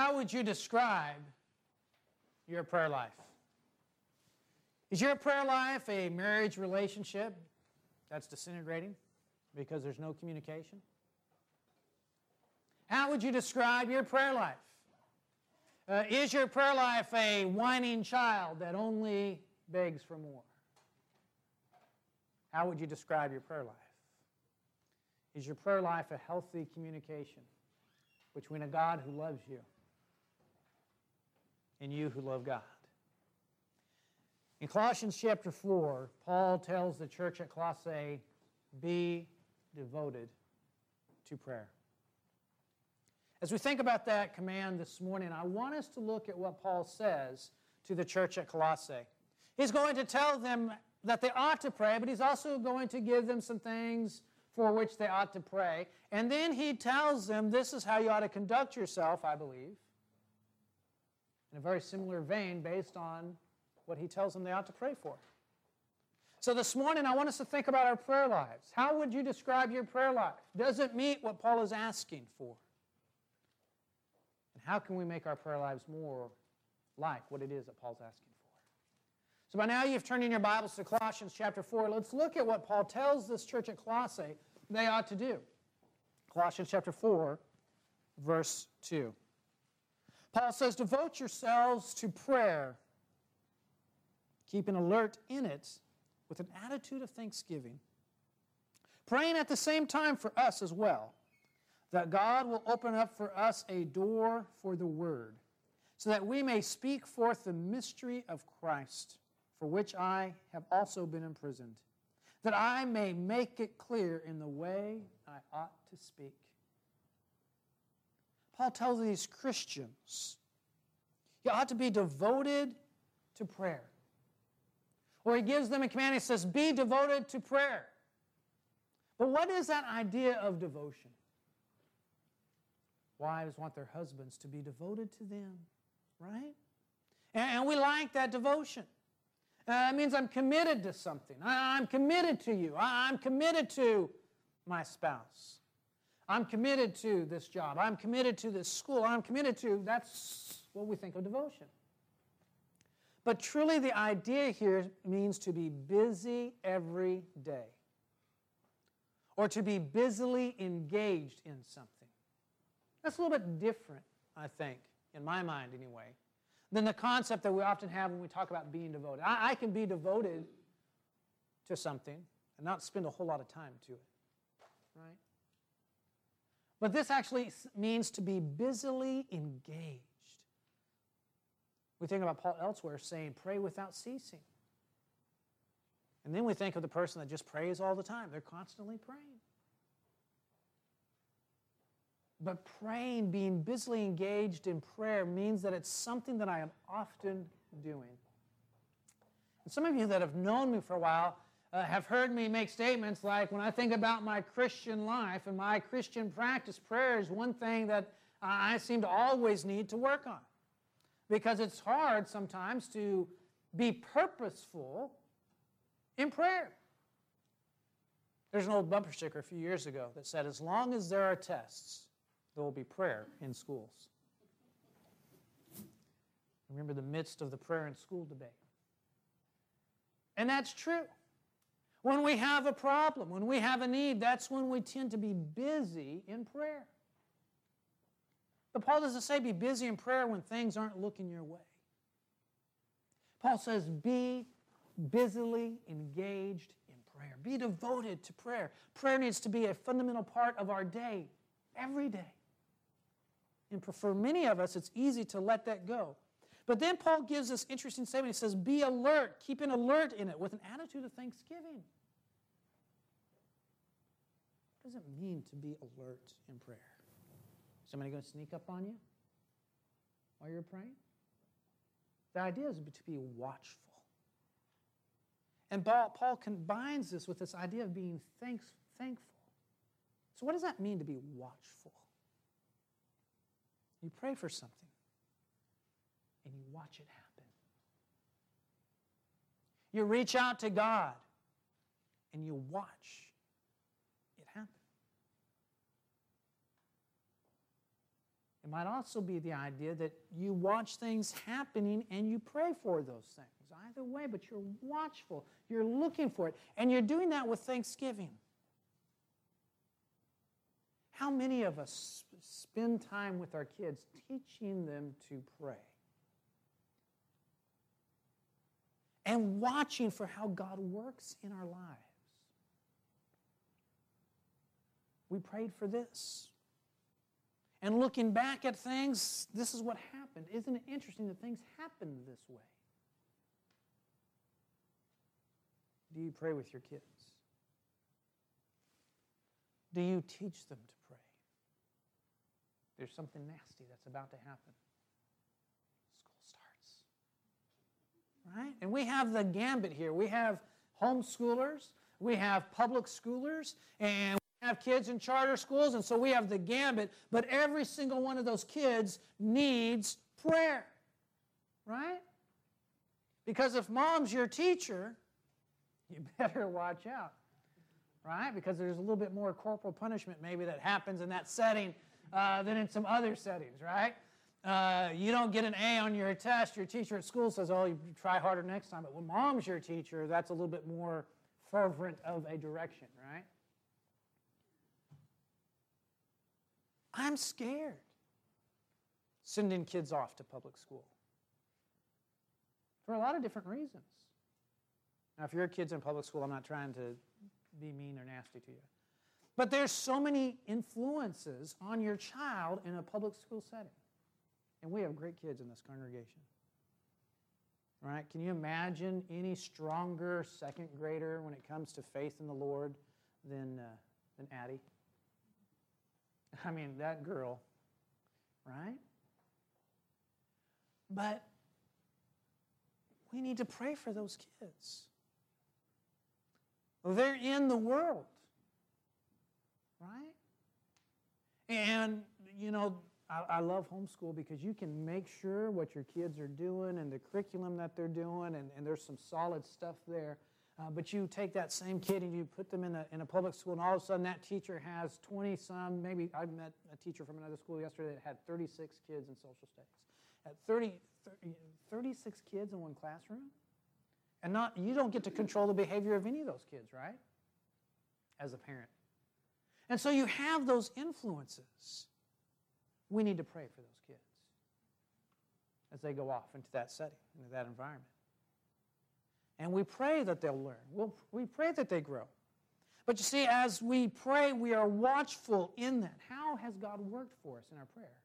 how would you describe your prayer life? Is your prayer life a marriage relationship that's disintegrating because there's no communication? How would you describe your prayer life? Uh, is your prayer life a whining child that only begs for more? How would you describe your prayer life? Is your prayer life a healthy communication between a God who loves you and you who love God? In Colossians chapter 4, Paul tells the church at Colossae, be devoted to prayer. As we think about that command this morning, I want us to look at what Paul says to the church at Colossae. He's going to tell them that they ought to pray, but he's also going to give them some things for which they ought to pray. And then he tells them this is how you ought to conduct yourself, I believe, in a very similar vein based on what he tells them they ought to pray for. So this morning, I want us to think about our prayer lives. How would you describe your prayer life? Does it meet what Paul is asking for? And how can we make our prayer lives more like what it is that Paul's asking for? So by now you've turned in your Bibles to Colossians chapter 4. Let's look at what Paul tells this church at Colossae they ought to do. Colossians chapter 4, verse 2. Paul says, Devote yourselves to prayer, Keep an alert in it with an attitude of thanksgiving, praying at the same time for us as well, that God will open up for us a door for the word, so that we may speak forth the mystery of Christ for which I have also been imprisoned, that I may make it clear in the way I ought to speak. Paul tells these Christians, you ought to be devoted to prayer. Or he gives them a command, he says, be devoted to prayer. But what is that idea of devotion? Wives want their husbands to be devoted to them, right? And we like that devotion. Uh, it means I'm committed to something. I, am committed to you. I, I'm committed to my spouse. I'm committed to this job. I'm committed to this school. I'm committed to, that's what we think of devotion. But truly, the idea here means to be busy every day or to be busily engaged in something. That's a little bit different, I think, in my mind anyway, than the concept that we often have when we talk about being devoted. I, I can be devoted to something and not spend a whole lot of time to it, right? But this actually means to be busily engaged. We think about Paul elsewhere saying, pray without ceasing. And then we think of the person that just prays all the time. They're constantly praying. But praying, being busily engaged in prayer, means that it's something that I am often doing. And some of you that have known me for a while uh, have heard me make statements like, when I think about my Christian life and my Christian practice, prayer is one thing that I seem to always need to work on. Because it's hard sometimes to be purposeful in prayer. There's an old bumper sticker a few years ago that said, As long as there are tests, there will be prayer in schools. Remember the midst of the prayer in school debate. And that's true. When we have a problem, when we have a need, that's when we tend to be busy in prayer. But Paul doesn't say be busy in prayer when things aren't looking your way. Paul says be busily engaged in prayer. Be devoted to prayer. Prayer needs to be a fundamental part of our day, every day. And for many of us, it's easy to let that go. But then Paul gives this interesting statement. He says, Be alert, keep an alert in it with an attitude of thanksgiving. What does it mean to be alert in prayer? Somebody going to sneak up on you while you're praying? The idea is to be watchful. And Paul, Paul combines this with this idea of being thanks, thankful. So, what does that mean to be watchful? You pray for something and you watch it happen. You reach out to God and you watch it might also be the idea that you watch things happening and you pray for those things. Either way, but you're watchful, you're looking for it, and you're doing that with thanksgiving. How many of us spend time with our kids teaching them to pray? And watching for how God works in our lives. We prayed for this. And looking back at things, this is what happened. Isn't it interesting that things happened this way? Do you pray with your kids? Do you teach them to pray? There's something nasty that's about to happen. School starts. Right? And we have the gambit here. We have homeschoolers, we have public schoolers, and have kids in charter schools, and so we have the gambit, but every single one of those kids needs prayer. Right? Because if mom's your teacher, you better watch out, right? Because there's a little bit more corporal punishment maybe that happens in that setting uh, than in some other settings, right? Uh, you don't get an A on your test, your teacher at school says, oh, you try harder next time. But when mom's your teacher, that's a little bit more fervent of a direction, right? I'm scared sending kids off to public school for a lot of different reasons. Now, if your kid's in public school, I'm not trying to be mean or nasty to you. But there's so many influences on your child in a public school setting. And we have great kids in this congregation. Right? Can you imagine any stronger second grader when it comes to faith in the Lord than, uh, than Addie? I mean, that girl, right? But we need to pray for those kids. They're in the world, right? And, you know, I, love homeschool because you can make sure what your kids are doing and the curriculum that they're doing, and, and there's some solid stuff there. Uh, but you take that same kid and you put them in a, in a public school, and all of a sudden that teacher has 20 some, maybe I met a teacher from another school yesterday that had 36 kids in social studies. At 30, 30 36 kids in one classroom? And not you don't get to control the behavior of any of those kids, right? As a parent. And so you have those influences. We need to pray for those kids as they go off into that setting, into that environment. And we pray that they'll learn. We'll, we pray that they grow. But you see, as we pray, we are watchful in that. How has God worked for us in our prayer?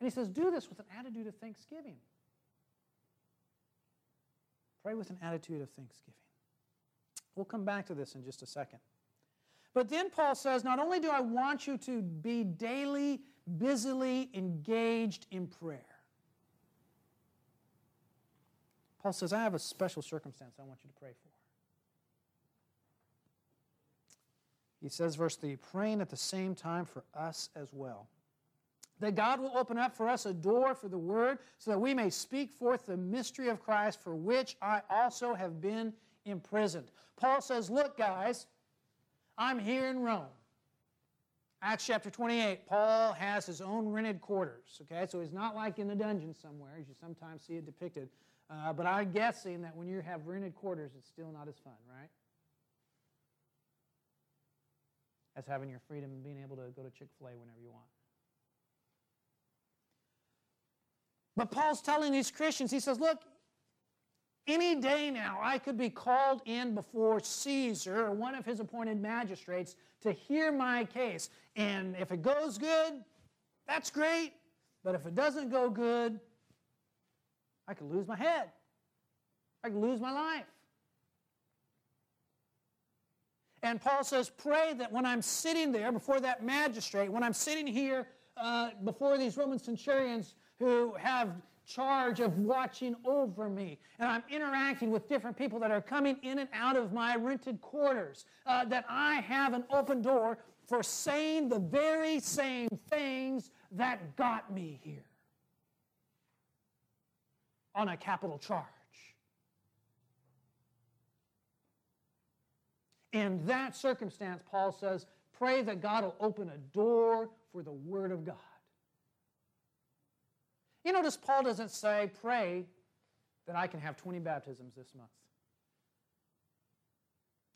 And he says, do this with an attitude of thanksgiving. Pray with an attitude of thanksgiving. We'll come back to this in just a second. But then Paul says, Not only do I want you to be daily, busily engaged in prayer, Paul says, I have a special circumstance I want you to pray for. He says, verse 3 praying at the same time for us as well that God will open up for us a door for the word so that we may speak forth the mystery of Christ for which I also have been imprisoned. Paul says, Look, guys, I'm here in Rome. Acts chapter 28, Paul has his own rented quarters, okay? So he's not like in the dungeon somewhere, as you sometimes see it depicted. Uh, but I'm guessing that when you have rented quarters, it's still not as fun, right? As having your freedom and being able to go to Chick fil A whenever you want. But Paul's telling these Christians, he says, look, any day now I could be called in before Caesar or one of his appointed magistrates to hear my case. And if it goes good, that's great. But if it doesn't go good, I could lose my head. I could lose my life. And Paul says, pray that when I'm sitting there before that magistrate, when I'm sitting here uh, before these Roman centurions, who have charge of watching over me. And I'm interacting with different people that are coming in and out of my rented quarters. Uh, that I have an open door for saying the very same things that got me here on a capital charge. In that circumstance, Paul says, pray that God will open a door for the Word of God You notice Paul doesn't say, pray that I can have 20 baptisms this month.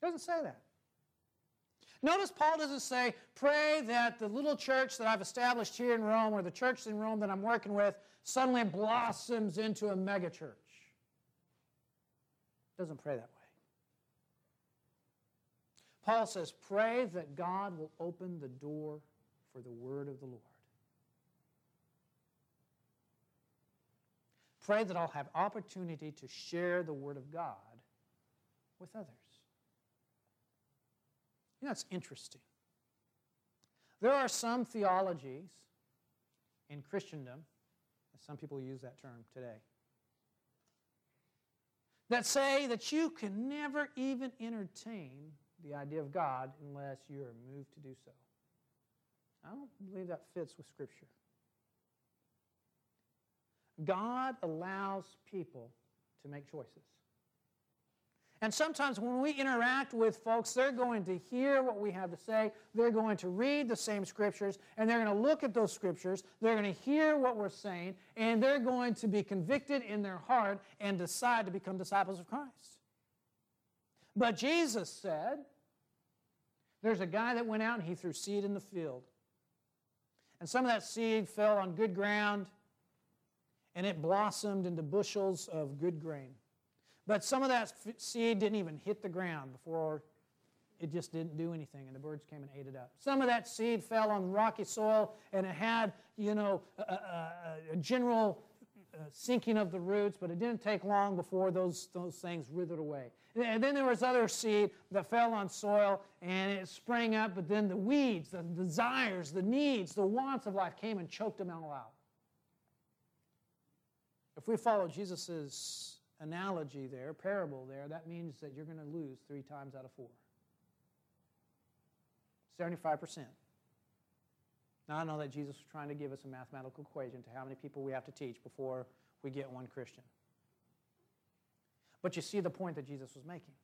He doesn't say that. Notice Paul doesn't say, pray that the little church that I've established here in Rome or the church in Rome that I'm working with suddenly blossoms into a megachurch. Doesn't pray that way. Paul says, pray that God will open the door for the word of the Lord. Pray that I'll have opportunity to share the word of God with others. You know, it's interesting. There are some theologies in Christendom, some people use that term today, that say that you can never even entertain the idea of God unless you are moved to do so. I don't believe that fits with Scripture. God allows people to make choices. And sometimes when we interact with folks, they're going to hear what we have to say. They're going to read the same scriptures, and they're going to look at those scriptures. They're going to hear what we're saying, and they're going to be convicted in their heart and decide to become disciples of Christ. But Jesus said, there's a guy that went out and he threw seed in the field. And some of that seed fell on good ground, and it blossomed into bushels of good grain. But some of that seed didn't even hit the ground before it just didn't do anything, and the birds came and ate it up. Some of that seed fell on rocky soil, and it had, you know, a, a, a general uh, sinking of the roots, but it didn't take long before those, those things withered away. And then there was other seed that fell on soil, and it sprang up, but then the weeds, the desires, the needs, the wants of life came and choked them all out. If we follow Jesus' analogy there, parable there, that means that you're going to lose three times out of four. 75%. Now, I know that Jesus was trying to give us a mathematical equation to how many people we have to teach before we get one Christian. But you see the point that Jesus was making.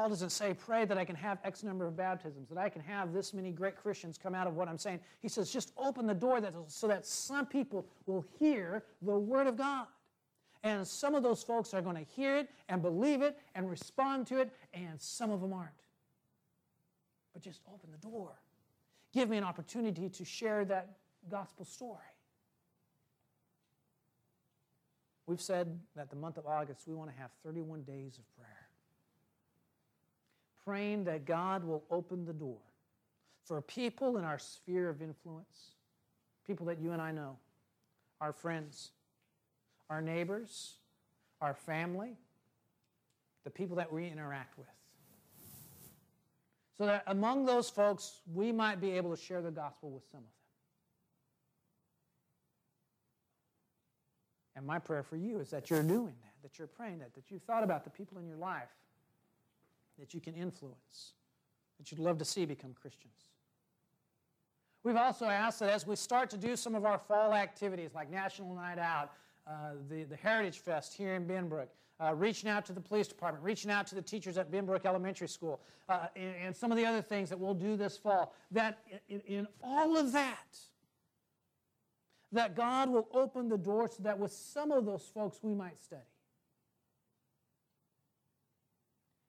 Paul doesn't say, pray that I can have X number of baptisms, that I can have this many great Christians come out of what I'm saying. He says, just open the door that, so that some people will hear the Word of God. And some of those folks are going to hear it and believe it and respond to it, and some of them aren't. But just open the door. Give me an opportunity to share that gospel story. We've said that the month of August we want to have 31 days of prayer praying that God will open the door for people in our sphere of influence, people that you and I know, our friends, our neighbors, our family, the people that we interact with. So that among those folks, we might be able to share the gospel with some of them. And my prayer for you is that you're doing that, that you're praying that, that you've thought about the people in your life that you can influence, that you'd love to see become Christians. We've also asked that as we start to do some of our fall activities like National Night Out, uh, the, the Heritage Fest here in Benbrook, uh, reaching out to the police department, reaching out to the teachers at Benbrook Elementary School, uh, and, and, some of the other things that we'll do this fall, that in, in all of that, that God will open the door so that with some of those folks we might study.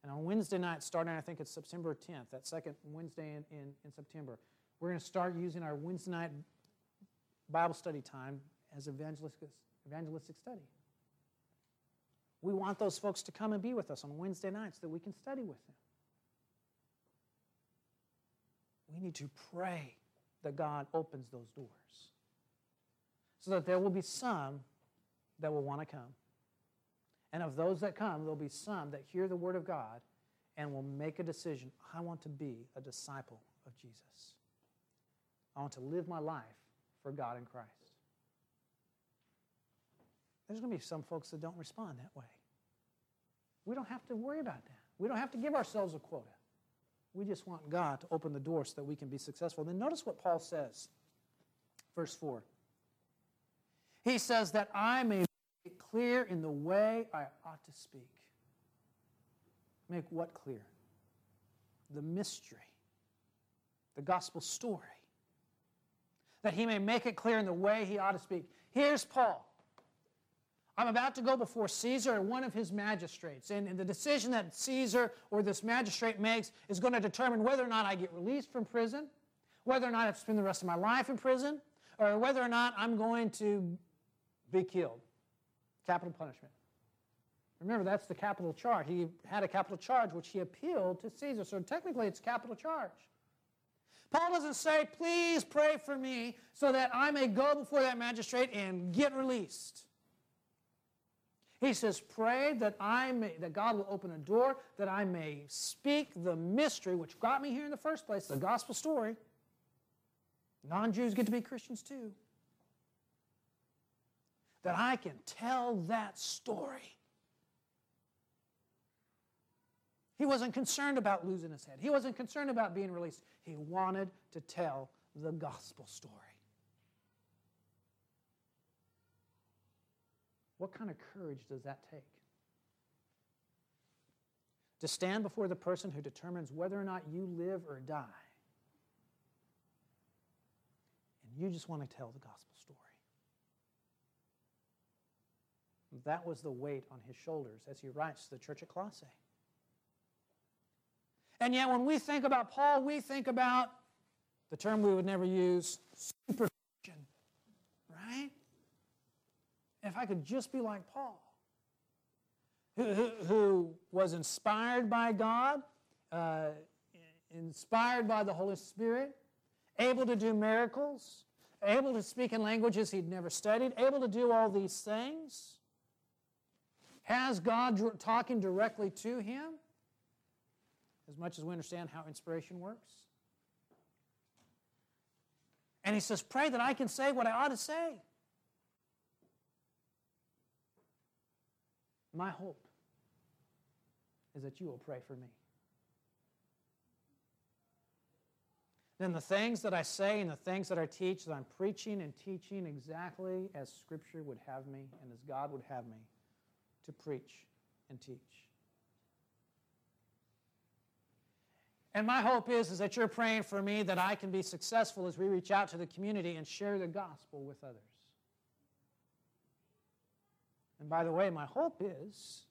And on Wednesday night, starting I think it's September 10th, that second Wednesday in, in, in September, we're going to start using our Wednesday night Bible study time as evangelistic, evangelistic study. We want those folks to come and be with us on Wednesday nights so that we can study with them. We need to pray that God opens those doors so that there will be some that will want to come and of those that come, there'll be some that hear the word of God and will make a decision I want to be a disciple of Jesus. I want to live my life for God in Christ. There's going to be some folks that don't respond that way. We don't have to worry about that. We don't have to give ourselves a quota. We just want God to open the door so that we can be successful. Then notice what Paul says, verse 4. He says, That I may clear in the way I ought to speak. Make what clear? The mystery, the gospel story. that he may make it clear in the way he ought to speak. Here's Paul. I'm about to go before Caesar or one of his magistrates, and, and the decision that Caesar or this magistrate makes is going to determine whether or not I get released from prison, whether or not I spend the rest of my life in prison, or whether or not I'm going to be killed. Capital punishment. Remember, that's the capital charge. He had a capital charge which he appealed to Caesar. So technically, it's capital charge. Paul doesn't say, please pray for me so that I may go before that magistrate and get released. He says, pray that I may, that God will open a door, that I may speak the mystery which got me here in the first place, the gospel story. Non-Jews get to be Christians too. That I can tell that story. He wasn't concerned about losing his head. He wasn't concerned about being released. He wanted to tell the gospel story. What kind of courage does that take? To stand before the person who determines whether or not you live or die. And you just want to tell the gospel story. That was the weight on his shoulders as he writes to the church at Colossae. And yet, when we think about Paul, we think about the term we would never use super right? If I could just be like Paul, who, who, who was inspired by God, uh, inspired by the Holy Spirit, able to do miracles, able to speak in languages he'd never studied, able to do all these things, has God talking directly to him as much as we understand how inspiration works. And he says, Pray that I can say what I ought to say. My hope is that you will pray for me. Then the things that I say and the things that I teach, that I'm preaching and teaching exactly as Scripture would have me and as God would have me to preach and teach. And my hope is, is that you're praying for me that I can be successful as we reach out to the community and share the gospel with others. And by the way, my hope is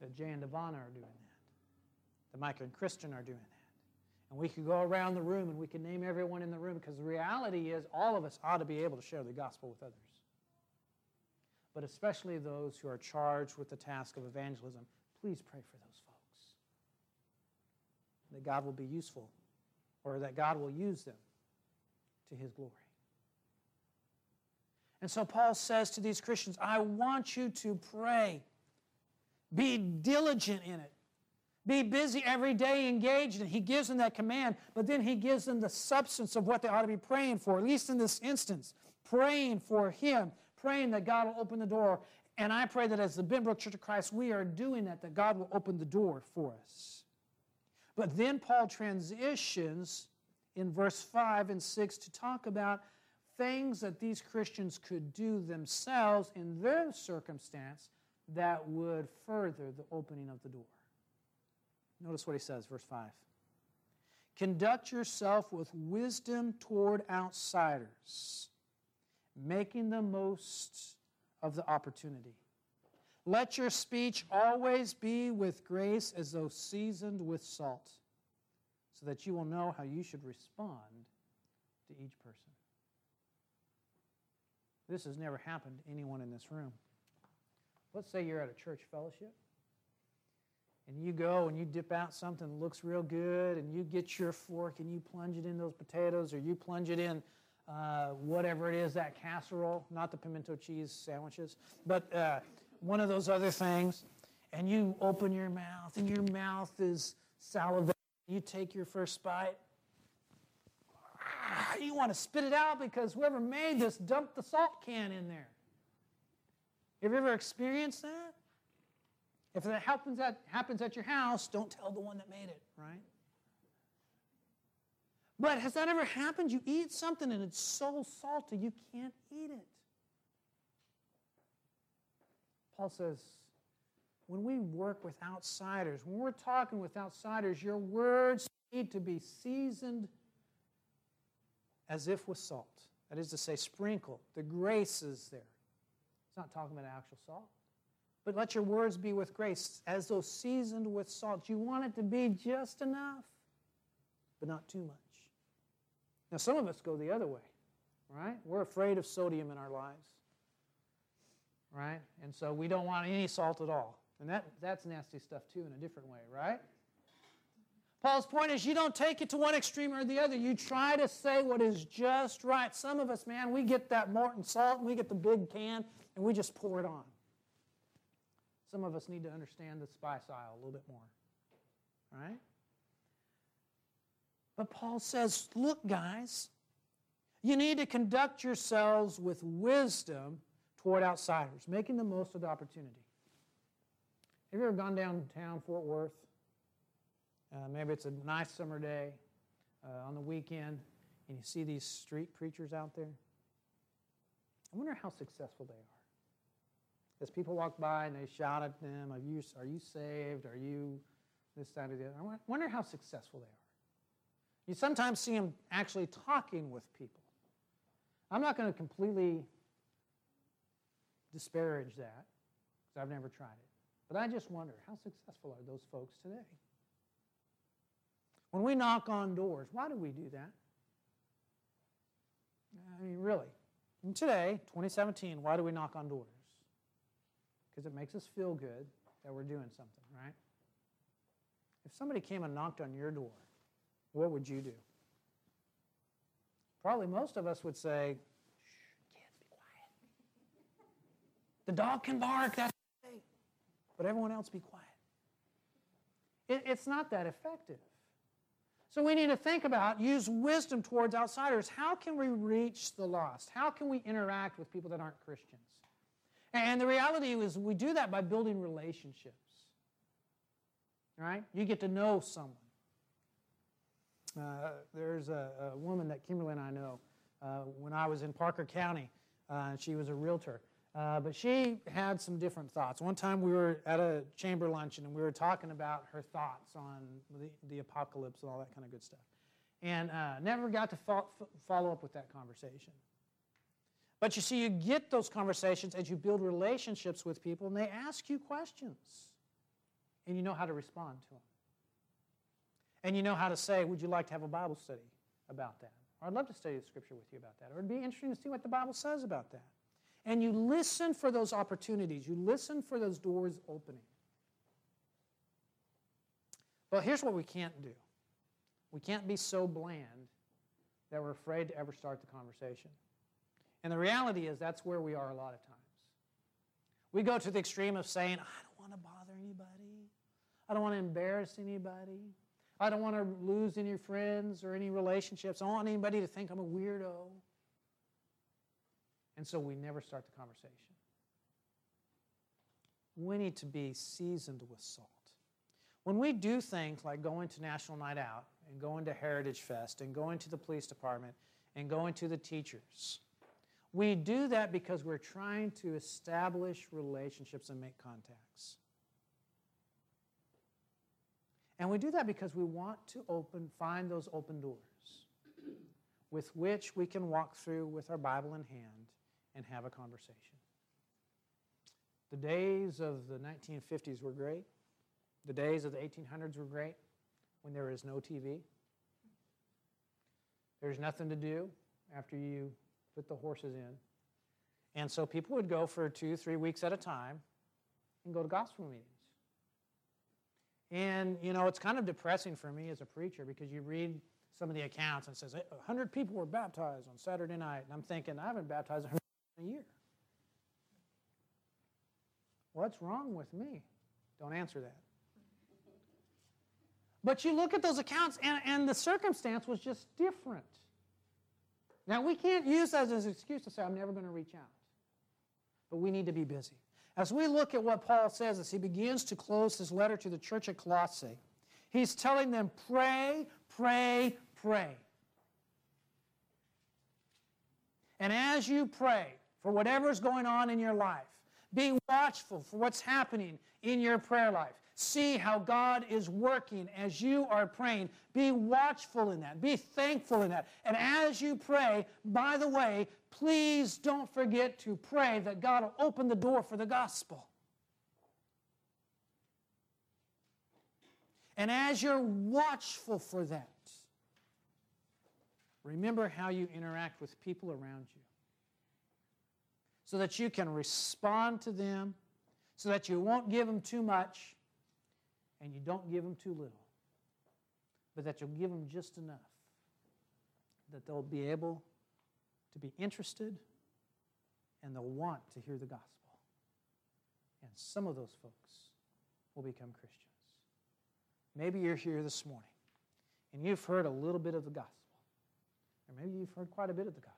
that Jay and Devonna are doing that, that Micah and Kristen are doing that. And we could go around the room and we could name everyone in the room because the reality is all of us ought to be able to share the gospel with others. But especially those who are charged with the task of evangelism, please pray for those folks that God will be useful or that God will use them to his glory. And so Paul says to these Christians, I want you to pray. Be diligent in it. Be busy every day, engaged And. He gives them that command, but then he gives them the substance of what they ought to be praying for, at least in this instance. Praying for him, praying that God will open the door. And I pray that as the Benbrook Church of Christ, we are doing that, that God will open the door for us. But then Paul transitions in verse 5 and 6 to talk about things that these Christians could do themselves in their circumstance that would further the opening of the door. Notice what he says, verse 5. Conduct yourself with wisdom toward outsiders, making the most of the opportunity. Let your speech always be with grace as though seasoned with salt, so that you will know how you should respond to each person. This has never happened to anyone in this room. Let's say you're at a church fellowship and you go and you dip out something that looks real good and you get your fork and you plunge it in those potatoes or you plunge it in uh, whatever it is, that casserole, not the pimento cheese sandwiches, but uh, one of those other things, and you open your mouth, and your mouth is salivating. You take your first bite. Ah, you want to spit it out because whoever made this dumped the salt can in there. Have you ever experienced that? If that happens at, happens at your house, don't tell the one that made it, right? But has that ever happened? You eat something and it's so salty you can't eat it. Paul says, when we work with outsiders, when we're talking with outsiders, your words need to be seasoned as if with salt. That is to say, sprinkle. The grace is there. It's not talking about actual salt. But let your words be with grace, as though seasoned with salt. You want it to be just enough, but not too much. Now, some of us go the other way, right? We're afraid of sodium in our lives, right? And so we don't want any salt at all. And that, that's nasty stuff too in a different way, right? Paul's point is you don't take it to one extreme or the other. You try to say what is just right. Some of us, man, we get that Morton salt and we get the big can and we just pour it on. Some of us need to understand the spice aisle a little bit more. Right? But Paul says, look, guys, you need to conduct yourselves with wisdom toward outsiders, making the most of the opportunity. Have you ever gone downtown Fort Worth? Uh, maybe it's a nice summer day uh, on the weekend, and you see these street preachers out there. I wonder how successful they are. As people walk by and they shout at them, Are you, are you saved? Are you this, that, or the other? I wonder how successful they are. You sometimes see them actually talking with people. I'm not going to completely disparage that because I've never tried it. But I just wonder how successful are those folks today? When we knock on doors, why do we do that? I mean, really. And today, 2017, why do we knock on doors? Because it makes us feel good that we're doing something, right? If somebody came and knocked on your door, what would you do? Probably most of us would say, kids, be quiet. The dog can bark, that's okay. But everyone else be quiet. It, it's not that effective. So we need to think about, use wisdom towards outsiders. How can we reach the lost? How can we interact with people that aren't Christians? And the reality is, we do that by building relationships. Right? You get to know someone. Uh, there's a, a, woman that Kimberly and I know uh, when I was in Parker County. Uh, she was a realtor. Uh, but she had some different thoughts. One time we were at a chamber luncheon and we were talking about her thoughts on the, the apocalypse and all that kind of good stuff. And uh, never got to fo- follow up with that conversation. But you see, you get those conversations as you build relationships with people and they ask you questions. And you know how to respond to them. And you know how to say, Would you like to have a Bible study about that? Or I'd love to study the scripture with you about that. Or it'd be interesting to see what the Bible says about that and you listen for those opportunities. You listen for those doors opening. But here's what we can't do we can't be so bland that we're afraid to ever start the conversation. And the reality is, that's where we are a lot of times. We go to the extreme of saying, I don't want to bother anybody, I don't want to embarrass anybody. I don't want to lose any friends or any relationships. I don't want anybody to think I'm a weirdo. And so we never start the conversation. We need to be seasoned with salt. When we do things like going to National Night Out and going to Heritage Fest and going to the police department and going to the teachers, we do that because we're trying to establish relationships and make contacts. And we do that because we want to open, find those open doors with which we can walk through with our Bible in hand and have a conversation. The days of the 1950s were great. The days of the 1800s were great when there was no TV. There's nothing to do after you put the horses in. And so people would go for two, three weeks at a time and go to gospel meetings. And, you know, it's kind of depressing for me as a preacher because you read some of the accounts and says 100 people were baptized on Saturday night. And I'm thinking, I haven't baptized 100 a year. What's wrong with me? Don't answer that. But you look at those accounts, and, and the circumstance was just different. Now, we can't use that as an excuse to say, I'm never going to reach out. But we need to be busy. As we look at what Paul says as he begins to close his letter to the church at Colossae, he's telling them, pray, pray, pray. And as you pray, for whatever's going on in your life. Be watchful for what's happening in your prayer life. See how God is working as you are praying. Be watchful in that. Be thankful in that. And as you pray, by the way, please don't forget to pray that God will open the door for the gospel. And as you're watchful for that, remember how you interact with people around you so that you can respond to them, so that you won't give them too much and you don't give them too little, but that you'll give them just enough that they'll be able to be interested and they'll want to hear the gospel. And some of those folks will become Christians. Maybe you're here this morning and you've heard a little bit of the gospel, or maybe you've heard quite a bit of the gospel.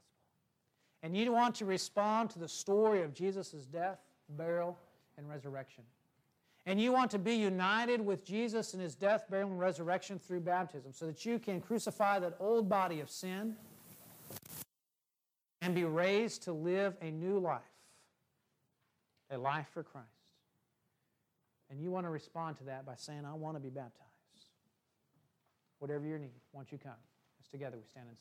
And you want to respond to the story of Jesus' death, burial, and resurrection. And you want to be united with Jesus in his death, burial, and resurrection through baptism so that you can crucify that old body of sin and be raised to live a new life, a life for Christ. And you want to respond to that by saying, I want to be baptized. Whatever your need, once you come, as together we stand and.